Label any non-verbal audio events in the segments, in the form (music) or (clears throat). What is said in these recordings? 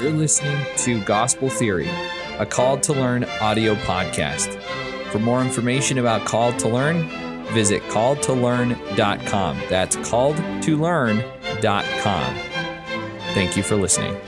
You're listening to Gospel Theory, a Called to Learn audio podcast. For more information about Called to Learn, visit calledtolearn.com. That's calledtolearn.com. Thank you for listening.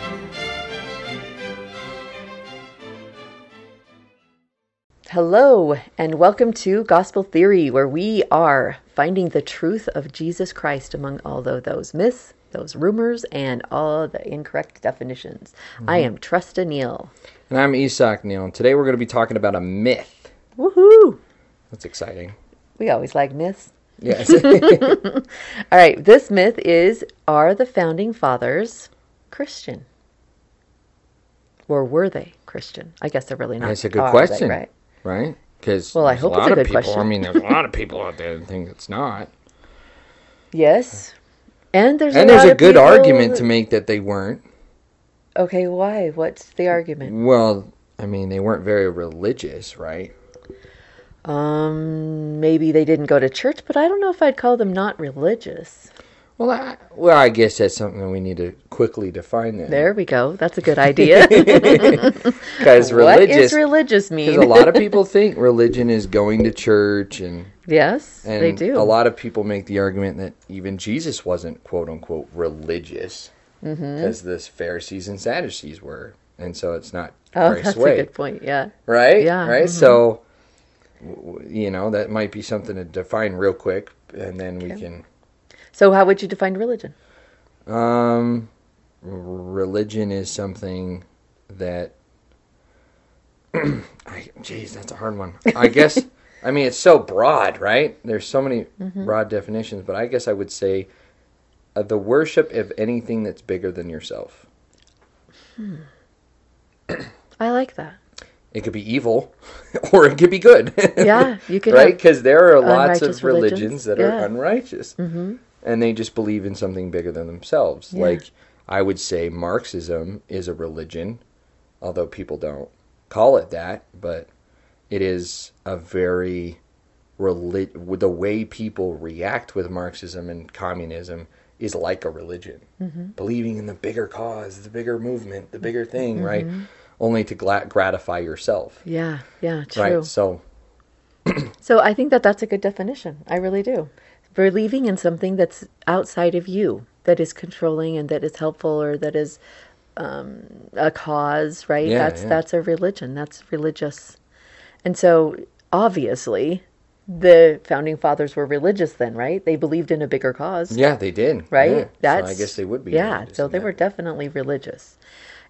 Hello, and welcome to Gospel Theory, where we are finding the truth of Jesus Christ among all those myths, those rumors, and all the incorrect definitions. I mm-hmm. am Trusta Neal. And I'm Isak Neal. And today we're going to be talking about a myth. Woohoo! That's exciting. We always like myths. Yes. (laughs) All right, this myth is Are the founding fathers Christian? Or were they Christian? I guess they're really not. That's a good they, question. right? right? Because Well, I hope a it's lot a of good people. question. I mean, there's a lot of people out there that think it's not. (laughs) Yes. And there's and a there's a good argument that- to make that they weren't. Okay, why? What's the argument? Well, I mean, they weren't very religious, right? Um, maybe they didn't go to church, but I don't know if I'd call them not religious. Well, I, well, I guess that's something that we need to quickly define then. There we go. That's a good (laughs) idea. (laughs) Because what religious. is religious Because mean? a lot of (laughs) people think religion is going to church and yes, And they do. A lot of people make the argument that even Jesus wasn't quote unquote religious Mm-hmm. because the Pharisees and Sadducees were, and so it's not oh, Christ's that's way, a good point. Yeah. right? Yeah, right. mhm. So, you know, that might be something to define real quick, and then we can. So, how would you define religion? Um, religion is something that. (clears throat) I, geez, that's a hard one. I guess. (laughs) I mean, it's so broad, right? There's so many Mm-hmm. broad definitions, but I guess I would say uh, the worship of anything that's bigger than yourself. (clears throat) I like that. It could be evil, (laughs) or it could be good. Yeah, you (laughs) could right? Because there are lots of religions, religions, that yeah. are unrighteous, mm-hmm. And they just believe in something bigger than themselves. Yeah. Like I would say, Marxism is a religion, although people don't call it that, but it is a very relig- the way people react with Marxism and communism is like a religion, Mm-hmm. believing in the bigger cause, the bigger movement, the bigger thing, right? Mm-hmm. Only to gla- gratify yourself, Yeah, yeah, true. right? So (clears throat) So, I think that that's a good definition. I really do. Believing in something that's outside of you, that is controlling and that is helpful or that is um, a cause, right? Yeah, that's yeah. that's a religion. That's religious. And so, obviously, the founding fathers were religious then, right? They believed in a bigger cause. Yeah, they did. right? Yeah. That's so I guess they would be. Yeah, so they that. were definitely religious.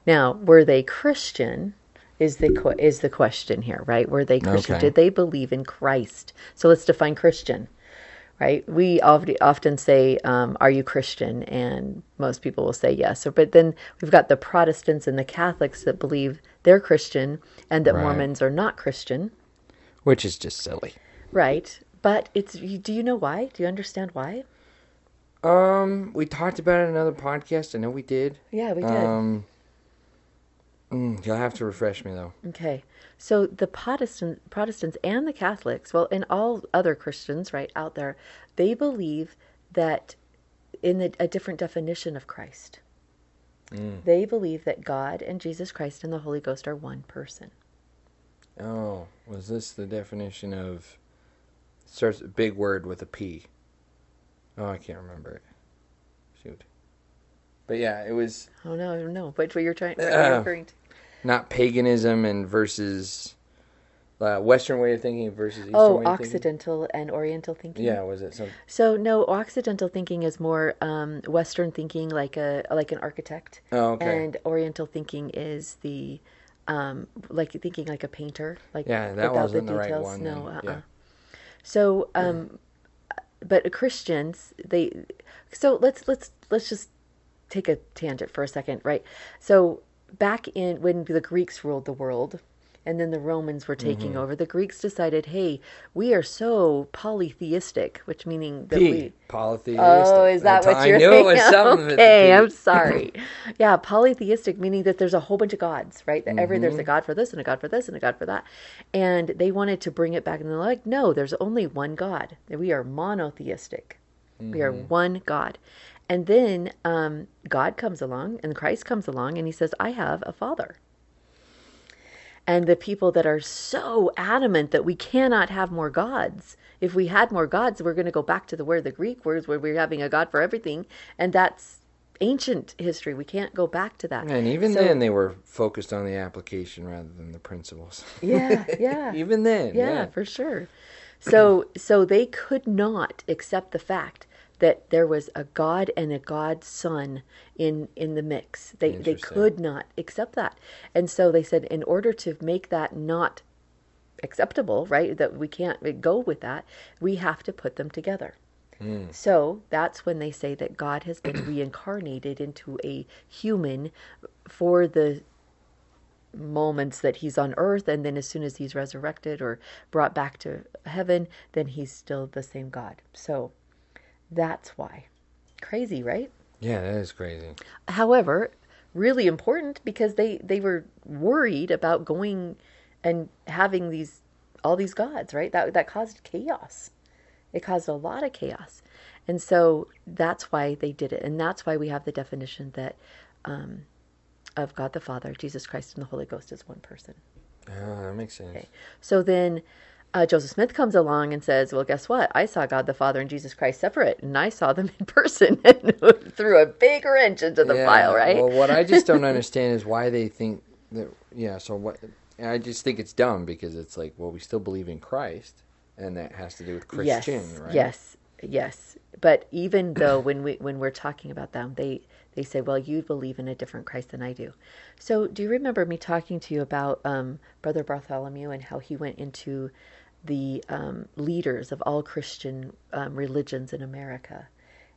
Now, were they Christian? Is the is the question here, right? Were they Christian? Okay. Did they believe in Christ? So let's define Christian, right? We often say, um, "Are you Christian?" And most people will say yes. But then we've got the Protestants and the Catholics that believe they're Christian and that Right. Mormons are not Christian, which is just silly. right? But it's. you- Do you know why? Do you understand why? Um, we talked about it in another podcast. I know we did. Yeah, we did. Um, mm, you'll have to refresh me though. Okay. So the Protestant Protestants and the Catholics, well, and all other Christians, right, out there, they believe that in the, a different definition of Christ. They believe that God and Jesus Christ and the Holy Ghost are one person. Oh, was this the definition of? Starts a big word with a P. Oh, I can't remember it. Shoot. But yeah, it was Oh no, no! What what you're trying what Uh, you're referring to? Not paganism and versus uh, Western way of thinking versus Eastern Oh, way of thinking. Occidental and Oriental thinking. Yeah, was it some? So no, Occidental thinking is more um, Western thinking, like a like an architect. Oh, okay. And Oriental thinking is the um, like thinking like a painter, like Yeah, that without wasn't the the right details. one No, uh, yeah. uh So, um, but Christians, they so let's let's let's just take a tangent for a second, right? So back in when the Greeks ruled the world. And then the Romans were taking Mm-hmm. over. The Greeks decided, "Hey, we are so polytheistic," which meaning that P. we Polytheistic. Oh, is that That's- what you're I knew thinking? it was something okay. I'm sorry. (laughs) yeah, polytheistic meaning that there's a whole bunch of gods, right? That every there's Mm-hmm. a god for this and a god for this and a god for that, and they wanted to bring it back, and they're like, no, there's only one God. We are monotheistic. We are Mm-hmm. one God, And then um, God comes along and Christ comes along and he says, I have a father. And the people that are so adamant that we cannot have more gods. If we had more gods, we're going to go back to the where the Greek words where we're having a god for everything. And that's ancient history. We can't go back to that. And even So- then, they were focused on the application rather than the principles. (laughs) Yeah, yeah. (laughs) even then, yeah, yeah. for sure. So so they could not accept the fact that there was a God and a God Son in in the mix. They they could not accept that. And so they said in order to make that not acceptable, right? That we can't go with that, we have to put them together. Hmm. So that's when they say that God has been (clears throat) reincarnated into a human for the moments that he's on earth and then as soon as he's resurrected or brought back to heaven then he's still the same god so that's why. Crazy right? Yeah, that is crazy. however really important because they they were worried about going and having these all these gods right? That that caused chaos. It caused a lot of chaos. And so that's why they did it. And that's why we have the definition that um, of god the father jesus christ and the holy ghost is one person. Oh, that makes sense. Okay. So then uh, Joseph Smith comes along and says, Well, guess what? I saw God the Father and Jesus Christ separate, and I saw them (laughs) in person (laughs) and threw a big wrench into the Yeah, file, right? Well, what I just don't (laughs) understand is why they think that. Yeah, so what? and I just think it's dumb because it's like, well, we still believe in Christ, and that has to do with Christian, yes, right? Yes, yes. But even though (coughs) when we when we're talking about them, they they say, "Well, you believe in a different Christ than I do." So, do you remember me talking to you about um, Brother Bartholomew and how he went into the um, leaders of all Christian um, religions in America?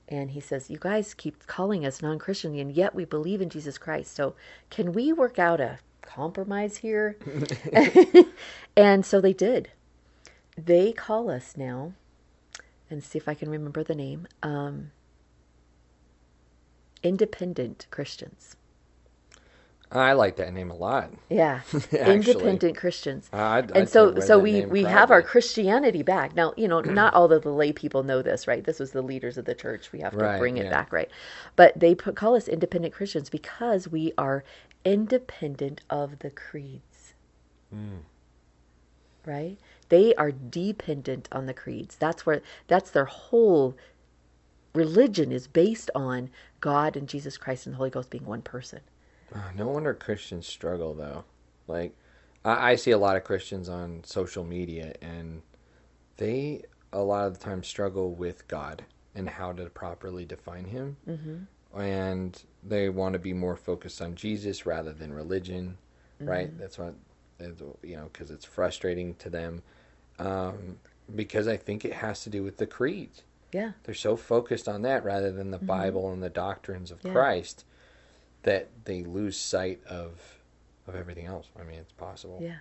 And he says, "You guys keep calling us non-Christian, and yet we believe in Jesus Christ. So, can we work out a compromise here?" (laughs) (laughs) and so they did. They call us now and see if I can remember the name. Um, independent Christians. I like that name a lot. Yeah, (laughs) independent Christians. I'd- and I'd so, so we we have our. Christianity back now. You know, not all of the lay people know this, right? This was the leaders of the church. We have to Right, bring it yeah. back, right? But they put, call us independent Christians because we are independent of the creeds. Hmm. Right? They are dependent on the creeds. That's where that's their whole religion is based on God and Jesus Christ and the Holy Ghost being one person. (sighs) No wonder Christians struggle though. Like, I, I see a lot of Christians on social media, and they a lot of the time struggle with God and how to properly define Him, mm-hmm. and they want to be more focused on Jesus rather than religion, right? That's what you know because it's frustrating to them. Um, because I think it has to do with the creeds. Yeah. They're so focused on that rather than the Bible and the doctrines of Mm-hmm. Yeah. Christ that they lose sight of of everything else. I mean, it's possible. Yeah.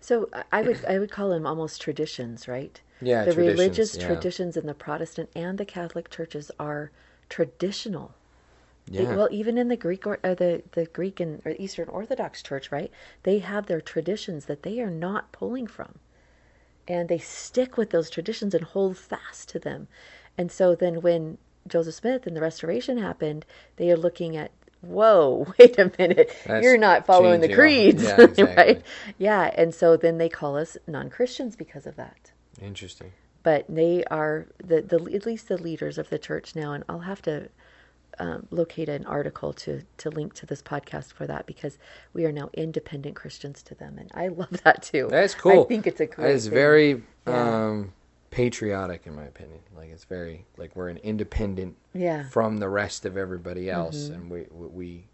So I- would I would call them almost traditions, right? Yeah, the religious yeah. traditions in the Protestant and the Catholic churches are traditional. They- Yeah. well, even in the Greek or, or the the Greek and or Eastern Orthodox Church, right? They have their traditions that they are not pulling from, and they stick with those traditions and hold fast to them. And so then, when Joseph Smith and the Restoration happened, they are looking at, whoa, (laughs) wait a minute, That's you're not following the creeds, (laughs) yeah, exactly. right? Yeah, and so then they call us non Christians because of that Interesting. but they are the, the at least the leaders of the church now and i'll have to um, locate an article to to link to this podcast for that because we are now independent christians to them and i (laughs) love that too That's cool. i think it's a great That is thing. very Yeah. um, patriotic, in my opinion. Like it's very like we're an independent yeah Mm-hmm. from the rest of everybody else, and we, we we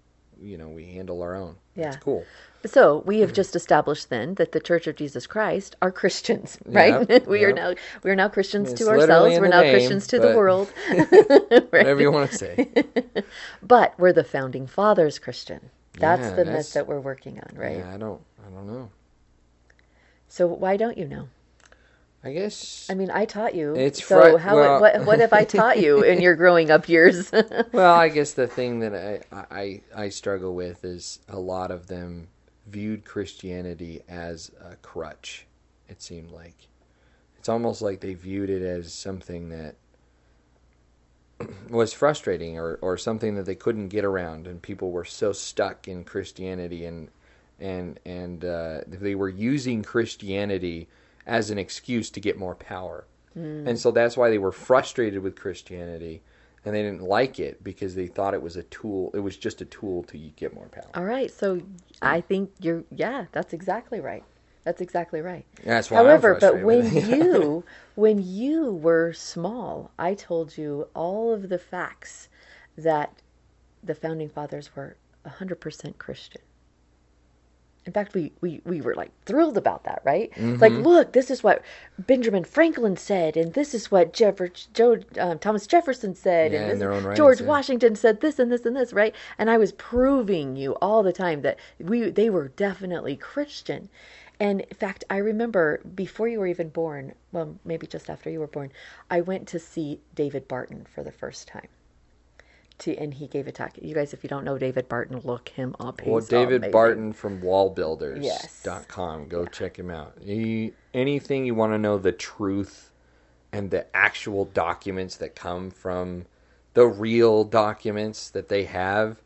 you know we handle our own. Yeah. cool. so we have just established then that the church of jesus christ are christians right Yep, (laughs) we are now we are now christians It's to ourselves we're now name, christians to the world (laughs) (laughs) Right? Whatever you want to say. but we're the founding fathers christian that's Yeah, the that's- myth that we're working on right Yeah, I don't. I don't know. so why don't you know I guess. I mean, I taught you. It's so fri- how well- what what have I taught (laughs) you in your growing up years? (laughs) well, I guess the thing that I, I I struggle with is a lot of them viewed Christianity as a crutch. It seemed like it's almost like they viewed it as something that (clears throat) was frustrating or, or something that they couldn't get around and people were so stuck in Christianity and and and uh, they were using Christianity as an excuse to get more power. Hmm. And so that's why they were frustrated with Christianity and they didn't like it because they thought it was a tool it was just a tool to get more power. All right. So I think you're, yeah, that's exactly right. That's exactly right. That's why I'm However, but when (laughs) you when you were small, I told you all of the facts that the founding fathers were 100% Christian. In fact, we, we, we were like thrilled about that, right? It's Like, look, this is what Benjamin Franklin said, and this is what Jeffer, Joe, um, Thomas Jefferson said, Yeah, and this, George yeah. Washington said this and this and this, right? And I was proving you all the time that we they were definitely Christian. And in fact, I remember before you were even born, well, maybe just after you were born, I went to see David Barton for the first time. To, and he gave a talk. You guys, if you don't know David Barton, look him up. Well, David amazing. Barton from wallbuilders.com. Yes. Go check him out. He, anything you want to know the truth and the actual documents that come from the real documents that they have,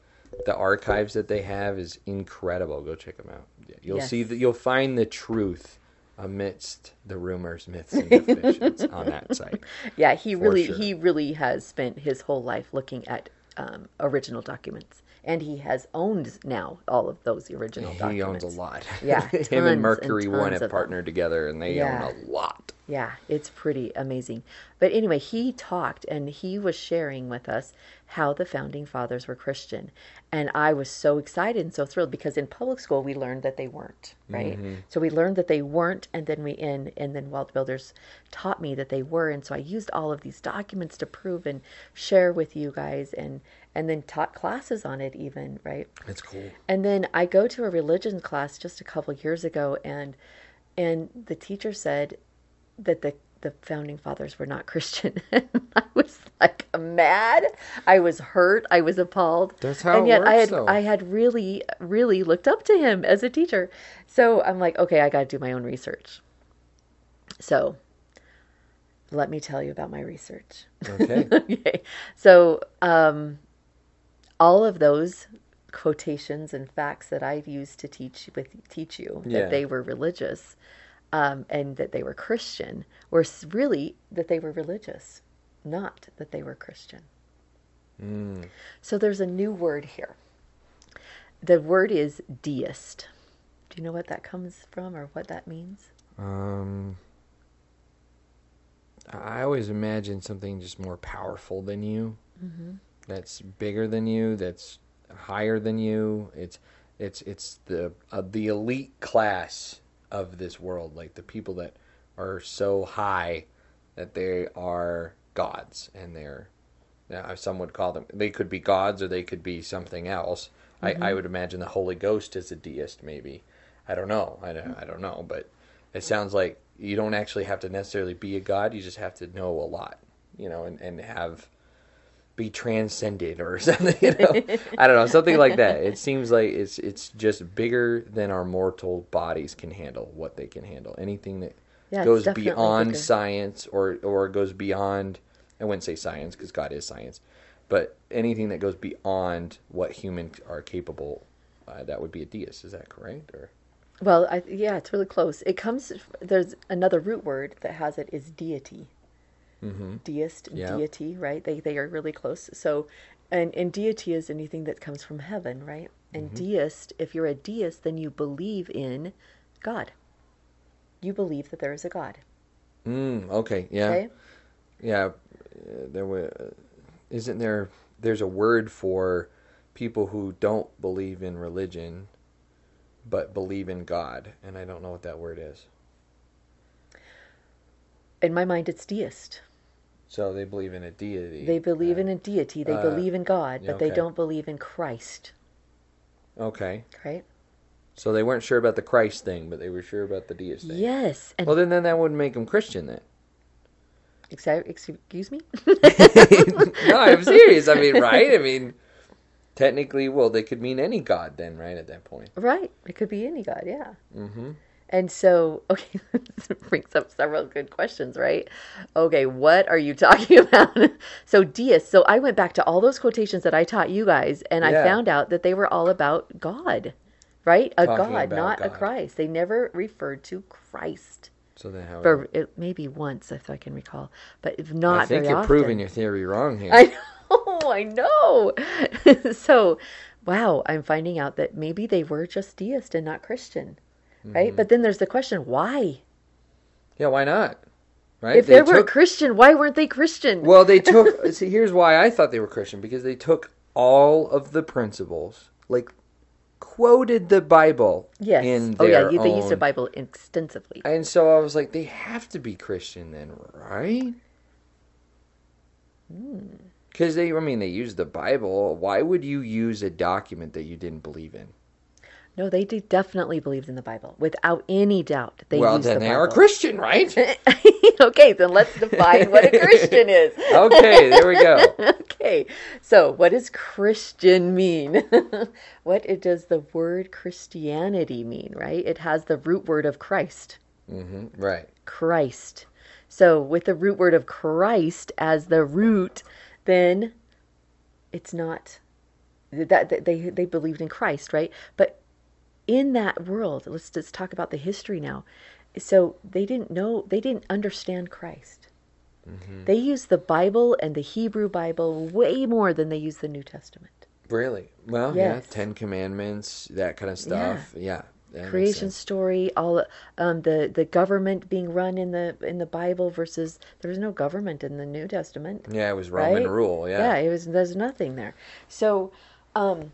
the archives that they have is incredible. Go check them out. You'll see that you'll find the truth amidst the rumors, myths, and definitions on that site. (laughs) Yeah, he really sure. he really has spent his whole life looking at um, original documents, and he has owned now all of those original He documents. He owns a lot. Yeah, (laughs) him and and Mercury One tons have of them. partnered together, and they Yeah. own a lot. Yeah, it's pretty amazing. But anyway, he talked and he was sharing with us how the founding fathers were Christian. And I was so excited and so thrilled because in public school we learned that they weren't, right? Mm-hmm. So we learned that they weren't and then we in and then WallBuilders taught me that they were and so I used all of these documents to prove and share with you guys and and then taught classes on it even, right? That's cool. And then I go to a religion class just a couple years ago, and and the teacher said that the the founding fathers were not (laughs) Christian. I was like mad. I was hurt. I was appalled. That's how and yet I had though. I had really really looked up to him as a teacher. So I'm like, okay, I got to do my own research. So let me tell you about my research. Okay. (laughs) okay. So, um, all of those quotations and facts that I've used to teach with teach you Yeah. that they were religious um, and that they were Christian s- really that they were religious, not that they were Christian. Mm. So there's a new word here. The word is deist. Do you know what that comes from or what that means? Um, I always imagine something just more powerful than you. That's bigger than you. That's higher than you. It's it's it's the uh, the elite class of this world, like the people that are so high that they are gods, and they're now some would call them. They could be gods, or they could be something else. I, I mm-hmm. would imagine the Holy Ghost is a deist, maybe. I don't know. I don't, I don't know, but it sounds like you don't actually have to necessarily be a god. You just have to know a lot, you know, and, and have be transcended or (laughs) something. You know, I don't know, something like that. It seems like it's it's just bigger than our mortal bodies can handle. What they can handle, anything that Yeah, goes beyond bigger. science or or goes beyond. I wouldn't say science because God is science, but anything that goes beyond what humans are capable. Uh, that would be a deist. Is that correct? Or Well, I, yeah, it's really close. It comes. There's another root word that has it is deity. Mm-hmm. Deist, Yeah. deity, right? They they are really close. So, and and deity is anything that comes from heaven, right? And Mm-hmm. deist, if you're a deist, then you believe in God. You believe that there is a God. mm, okay, yeah. Okay. Yeah, uh, there were. Uh, isn't there? There's a word for people who don't believe in religion, but believe in God, and I don't know what that word is. In my mind, it's deist. So they believe in a deity. They believe uh, in a deity. They uh, believe in God, but they don't believe in Christ. Okay, Right? so they weren't sure about the Christ thing, but they were sure about the deist thing. Yes. And Well, then, then that wouldn't make them Christian then. Excuse me. (laughs) no, I'm serious. I mean, right? I mean, technically, well, they could mean any god then, right? At that point. right. It could be any God. Yeah. Mm-hmm. And so, (laughs) okay, this brings up several good questions, right? Okay, what are you (laughs) talking about? so, deist. So, I went back to all those quotations that I taught you guys, and I found out that they were all about God, right? A Talking God, not a Christ. They never referred to Christ. So then how? For it, maybe once, if I can recall, but if not I think you're often. proving your theory wrong here. (laughs) I know, I know. so, wow, I'm finding out that maybe they were just deist and not Christian, right? Mm-hmm. But then there's the question, why? yeah, why not? Right? If they, weren't Christian, why weren't they Christian? Well, they (laughs) took. see, here's why I thought they were Christian because they took all of the principles, like quoted the Bible. yes. In oh, yeah, they used the Bible extensively. And so I was like, they have to be Christian then, right? Hmm. Because they, I mean, they used the Bible. Why would you use a document that you didn't believe in? No, they definitely believed in the Bible, without any doubt. They well, used then the they Bible. are Christian, right? (laughs) okay, then let's define what a (laughs) Christian is. okay, there we go. (laughs) okay, so what does Christian mean? what it does the word Christianity mean, right? It has the root word of Christ. hmm right. Christ. So with the root word of Christ as the root, then it's not that that they they believed in Christ, right? But in that world, let's just talk about the history now. So they didn't know, they didn't understand Christ. They used the Bible and the Hebrew Bible way more than they used the New Testament. Really? Well, Yes. yeah. Ten Commandments, that kind of stuff. Yeah. makes creation story all um, the the government being run in the in the bible versus there was no government in the new testament Yeah, it was Roman right? rule. Yeah. it was there's nothing there so um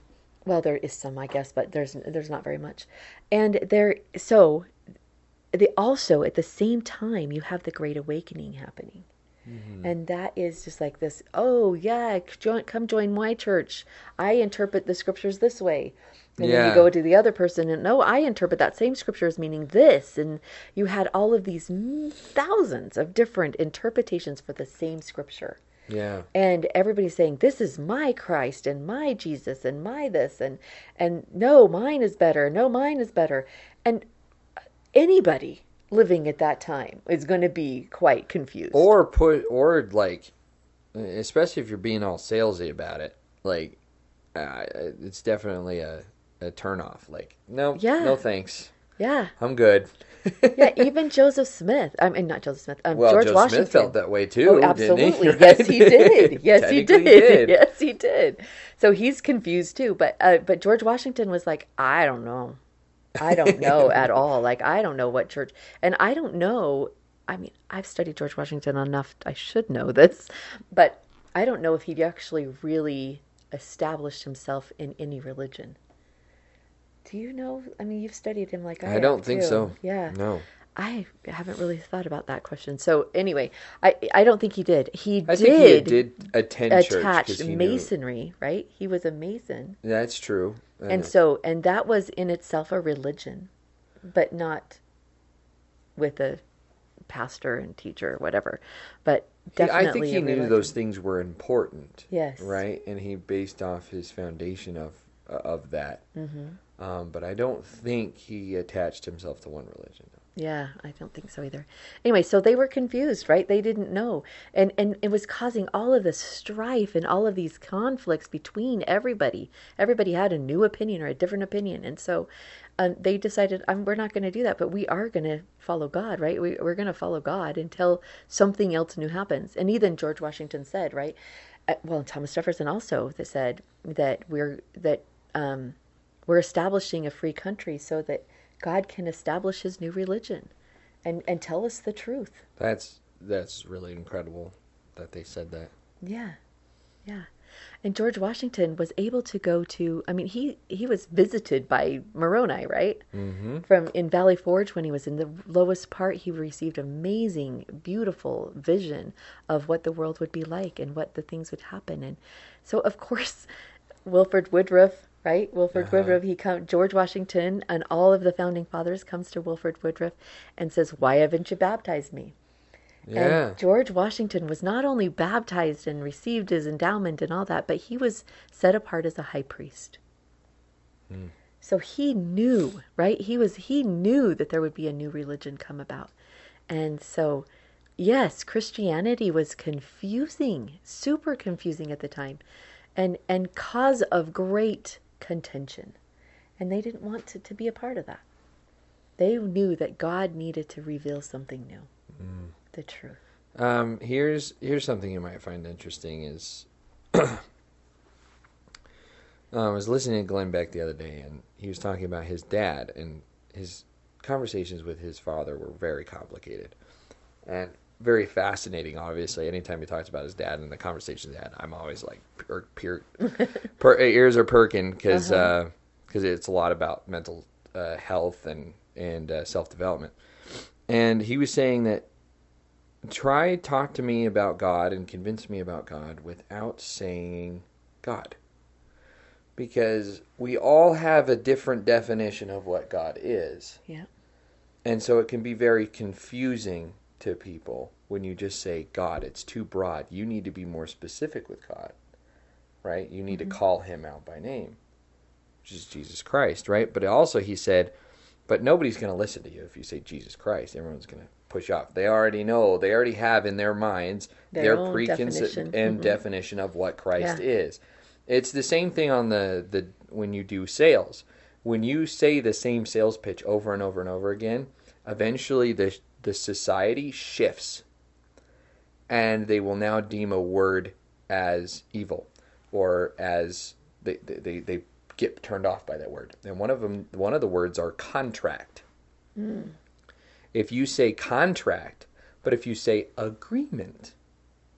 well there is some i guess but there's there's not very much. And there so they also at the same time you have the great awakening happening. Mm-hmm. and that is just like this oh yeah join, come join my church. I interpret the scriptures this way. And then you go to the other person and no i interpret that same scripture as meaning this. And you had all of these thousands of different interpretations for the same scripture Yeah. and everybody's saying this is my christ and my jesus and my this and and no mine is better no mine is better and anybody living at that time is going to be quite confused Or put, or like, especially if you're being all salesy about it, like, uh, it's definitely a, a turn off. Like, no, Yeah. no thanks. Yeah I'm good. yeah (laughs) even joseph smith i mean not joseph smith um, well, george Joe washington Smith felt that way too. Oh, he? absolutely. Right? (laughs) Yes, he did. (laughs) Yes, he Technically did. Yes, he did. So he's confused too. But uh, but George Washington was like, I don't know, I don't know at all. Like I don't know what church, and I don't know. I mean, I've studied George Washington enough. I should know this, but I don't know if he actually really established himself in any religion. Do you know? I mean, you've studied him like I, I have, don't think too. so. Yeah. No. I haven't really thought about that question. So anyway, I I don't think he did. He I did, think he did attend church. 'cause attach he knew- masonry, right? He was a mason, That's true. and so and that was in itself a religion, but not with a pastor and teacher or whatever. But definitely, I think he knew religion. those things were important. Yes. Right, and he based off his foundation of of that. Mm-hmm. Um, but I don't think he attached himself to one religion. Yeah, I don't think so either. Anyway, so they were confused, right? They didn't know. And and it was causing all of this strife and all of these conflicts between everybody. Everybody had a new opinion or a different opinion. And so um, they decided, um, we're not going to do that, but we are going to follow God, right? We, we're going to follow God until something else new happens. And even George Washington said, right? Uh, well, Thomas Jefferson also that said that we're that um, we're establishing a free country so that God can establish his new religion and, and tell us the truth. That's that's really incredible that they said that. Yeah. Yeah. And George Washington was able to go to I mean he he was visited by Moroni, right? Mm-hmm. From in Valley Forge when he was in the lowest part, he received amazing, beautiful vision of what the world would be like and what the things would happen. And so of course (laughs) Wilford Woodruff, right? Wilford Uh-huh. Woodruff, he come George Washington and all of the founding fathers comes to Wilford Woodruff and says, Why haven't you baptized me? Yeah. And George Washington was not only baptized and received his endowment and all that, but he was set apart as a high priest. Hmm. So he knew, right? He was he knew that there would be a new religion come about. And so yes, Christianity was confusing, super confusing at the time. And and cause of great contention. And they didn't want to, to be a part of that. They knew that God needed to reveal something new. The truth. Um, here's here's something you might find interesting is (clears throat) I was listening to Glenn Beck the other day, and he was talking about his dad, and his conversations with his father were very complicated and very fascinating. Obviously, anytime he talks about his dad and the conversations he had, I'm always like, per, per, (laughs) per, ears are perking because because it's a lot about mental uh, health and and uh, self development. And he was saying that try talk to me about God and convince me about God without saying God. Because we all have a different definition of what God is. Yeah. And so it can be very confusing to people when you just say God. It's too broad. You need to be more specific with God, right? You need to call him out by name, which is Jesus Christ, right? But also, he said, but nobody's going to listen to you if you say Jesus Christ. Everyone's going to push off. They already know, they already have in their minds Their their, preconceived definition. and Mhm. definition of what Christ Yeah. is. It's the same thing on the, the when you do sales. When you say the same sales pitch over and over and over again, eventually the the society shifts and they will now deem a word as evil or as they, they, they, get turned off by that word. And one of them one of the words are contract. Hmm. If you say contract, but if you say agreement,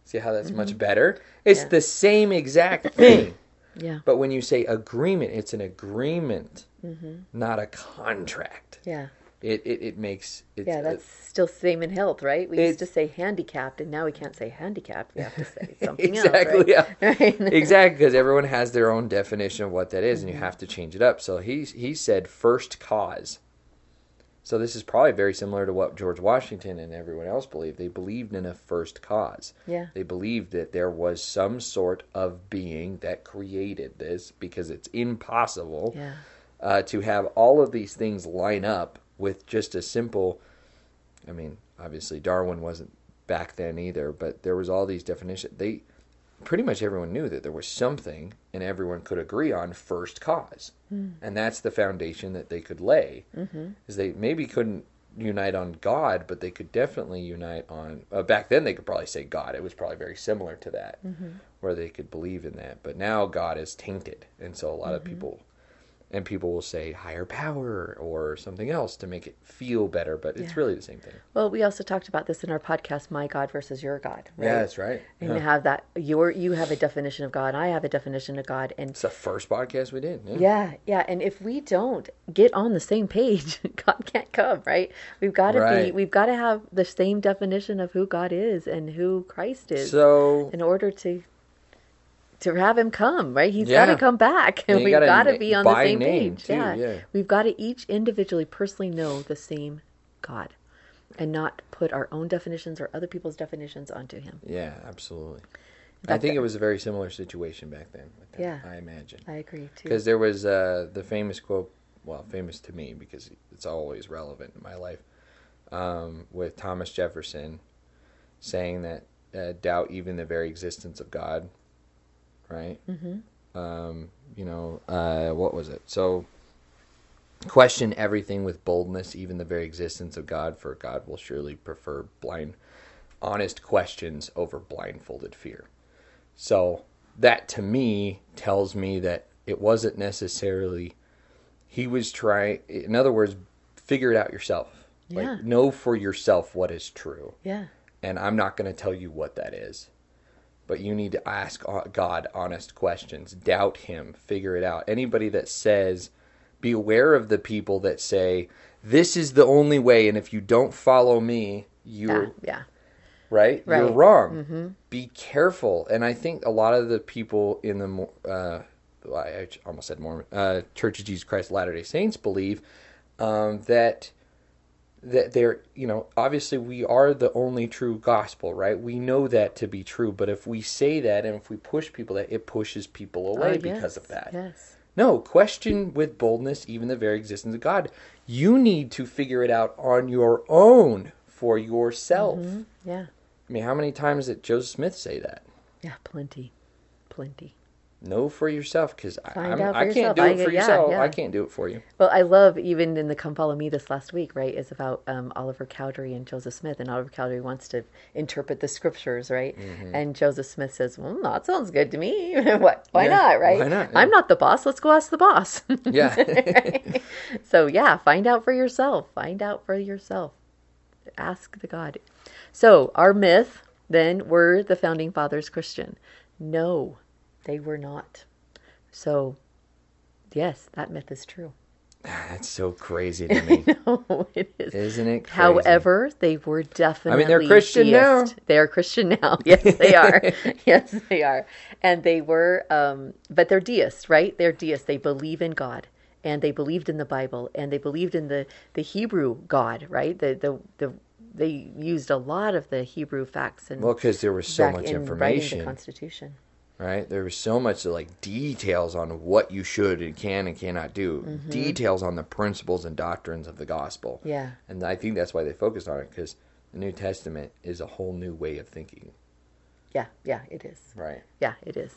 see how that's much mm-hmm. better? It's Yeah. the same exact (coughs) thing. Yeah. But when you say agreement, it's an agreement, mm-hmm. not a contract. Yeah. It it, it makes it's, Yeah, that's still same in health, right? We used to say handicapped, and now we can't say handicapped. We have to say (laughs) something exactly else, yeah right? (laughs) Right. exactly because everyone has their own definition of what that is, and Mm-hmm. you have to change it up. So he he said first cause. So this is probably very similar to what George Washington and everyone else believed. They believed in a first cause. Yeah. They believed that there was some sort of being that created this because it's impossible Yeah. uh, to have all of these things line up with just a simple. I mean, obviously Darwin wasn't back then either, but there was all these definitions. They pretty much everyone knew that there was something, and everyone could agree on first cause, and that's the foundation that they could lay. Mm-hmm. Is they maybe couldn't unite on God, but they could definitely unite on. Uh, back then, they could probably say God. It was probably very similar to that, where they could believe in that. But now God is tainted, and so a lot of people and people will say higher power or something else to make it feel better, but it's Yeah. really the same thing. Well, we also talked about this in our podcast, "My God versus Your God." Right? Yeah, that's right. And Yeah. have that your you have a definition of God, I have a definition of God, and It's the first podcast we did. Yeah. yeah, yeah. And if we don't get on the same page, (laughs) God can't come, right? We've got to be, we've got to have the same definition of who God is and who Christ is So in order to to have him come, right? He's Yeah. got to come back, And and we've got to be on the same page. too, yeah. yeah. we've got to each individually, personally know the same God, and not put our own definitions or other people's definitions onto Him. yeah, absolutely. I think it was a very similar situation back then. that, Yeah. I imagine I agree too. because there was uh, the famous quote. Well, famous to me because it's always relevant in my life. Um, with Thomas Jefferson saying that uh, doubt even the very existence of God. Right. Mm-hmm. um, you know, uh, what was it? So, question everything with boldness, even the very existence of God, for God will surely prefer blind, honest questions over blindfolded fear. So, that to me tells me that it wasn't necessarily, he was trying, in other words, figure it out yourself. Yeah. Like, know for yourself what is true Yeah, and I'm not going to tell you what that is. But you need to ask God honest questions, doubt Him, figure it out. Anybody that says, be aware of the people that say, this is the only way, and if you don't follow me, you're yeah, yeah. right, you're Right. wrong. Be careful. And I think a lot of the people in the uh, I almost said Mormon uh, Church of Jesus Christ of Latter Day Saints believe um, that that they're you know obviously we are the only true gospel right we know that to be true but if we say that and if we push people that it pushes people oh, away Oh, because yes, of that Yes. No, question with boldness even the very existence of God. You need to figure it out on your own for yourself. Mm-hmm. Yeah. I mean, how many times did Joseph Smith say that? Yeah, plenty. Plenty. Know for yourself, because for I can't do I it for yeah, yourself. yeah. I can't do it for you. Well, I love even in the Come Follow Me this last week, right? Is about um, Oliver Cowdery and Joseph Smith, and Oliver Cowdery wants to interpret the scriptures, right? Mm-hmm. And Joseph Smith says, "Well, that sounds good to me. (laughs) what? Why Yeah, not? Right? why not? I'm not the boss. Let's go ask the boss." (laughs) Yeah. (laughs) so yeah, find out for yourself. Find out for yourself. Ask the God. So our myth then were the founding fathers Christian? No, they were not. So yes, that myth is true. (sighs) That's so crazy to (laughs) me. No, it is. Isn't it crazy? However, they were definitely. I mean, they're Christian now. They are Christian now. (laughs) Yes, they (laughs) are. yes, they are. And they were, um, but they're deists, right? They're deists. They believe in God, and they believed in the Bible, and they believed in the the Hebrew God, right? The the the they used a lot of the Hebrew facts and Well, because there was so much in information, the Constitution. Right? There was so much like details on what you should and can and cannot do. Mm-hmm. Details on the principles and doctrines of the gospel. Yeah. And I think that's why they focused on it because the New Testament is a whole new way of thinking, Yeah, yeah, it is. right? Yeah, it is.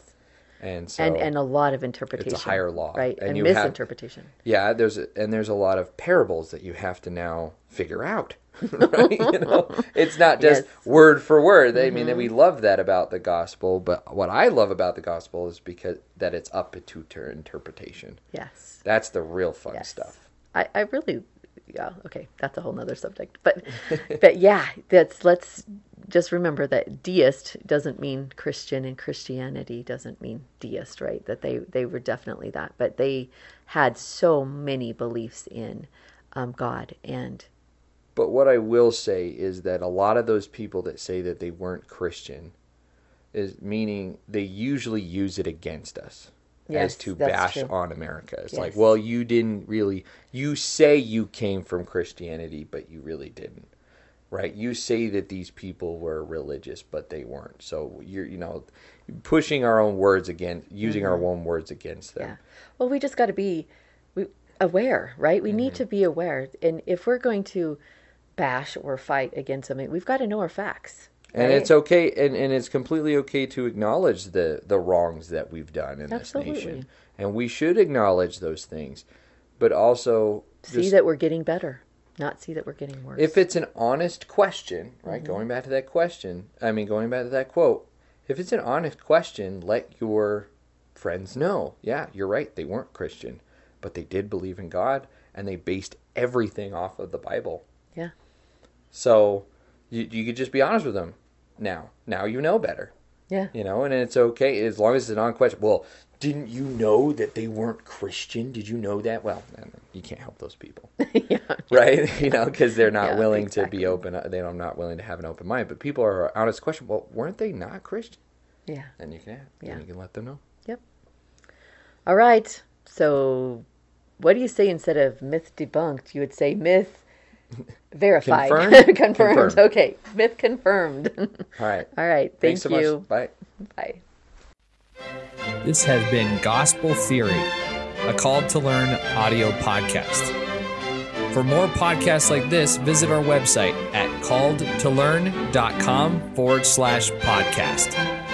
And so and and a lot of interpretation. It's a higher law, right? and And, you have- misinterpretation. Yeah, there's a, and there's a lot of parables that you have to now figure out. (laughs) right? (laughs) you know, it's not just Yes. Mm-hmm. word for word. I mean, we love that about the gospel, but what I love about the gospel is because that it's up to interpretation. Yes. That's the real fun Yes. stuff. I, I really yeah, okay, that's a whole nother subject. But (laughs) but yeah, that's let's just remember that deist doesn't mean Christian and Christianity doesn't mean deist, right? That they, they were definitely that. But they had so many beliefs in um, God and But what I will say is that a lot of those people that say that they weren't Christian is meaning they usually use it against us. As to bash true. on America. It's like, well, you didn't really. You say you came from Christianity, but you really didn't, right? You say that these people were religious, but they weren't. So you're, you know, pushing our own words against, using our own words against them. Mm-hmm. Yeah. Well, we just got to be we, aware, right? We Mm-hmm. need to be aware. And if we're going to bash or fight against something, we've got to know our facts. And right? it's okay, and, and it's completely okay to acknowledge the, the wrongs that we've done in Absolutely. this nation. And we should acknowledge those things. But also, see just- that we're getting better, not see that we're getting worse. if it's an honest question, right? Mm-hmm. Going back to that question, I mean, going back to that quote, if it's an honest question, let your friends know. Yeah, you're right. They weren't Christian, but they did believe in God and they based everything off of the Bible. yeah. So you, you could just be honest with them now. Now you know better, Yeah. you know, and it's okay as long as it's a non question. Well, didn't you know that they weren't Christian? Did you know that? Well, you can't help those people (laughs) yeah. right? (laughs) You know, because they're not Yeah, willing exactly. to be open. uh, They're not willing to have an open mind. But people are honest question. Well, weren't they not Christian? Yeah. And you can, Yeah. yeah. you can let them know. Yep. All right. So, what do you say instead of myth debunked? You would say myth verified. Confirmed? (laughs) confirmed. Confirmed. Okay. Myth confirmed. (laughs) All right. All right. Thank Thanks so you. much. Bye. Bye. This has been Gospel Theory, a Called to Learn audio podcast. For more podcasts like this, visit our website at calledtolearn.com forward slash podcast.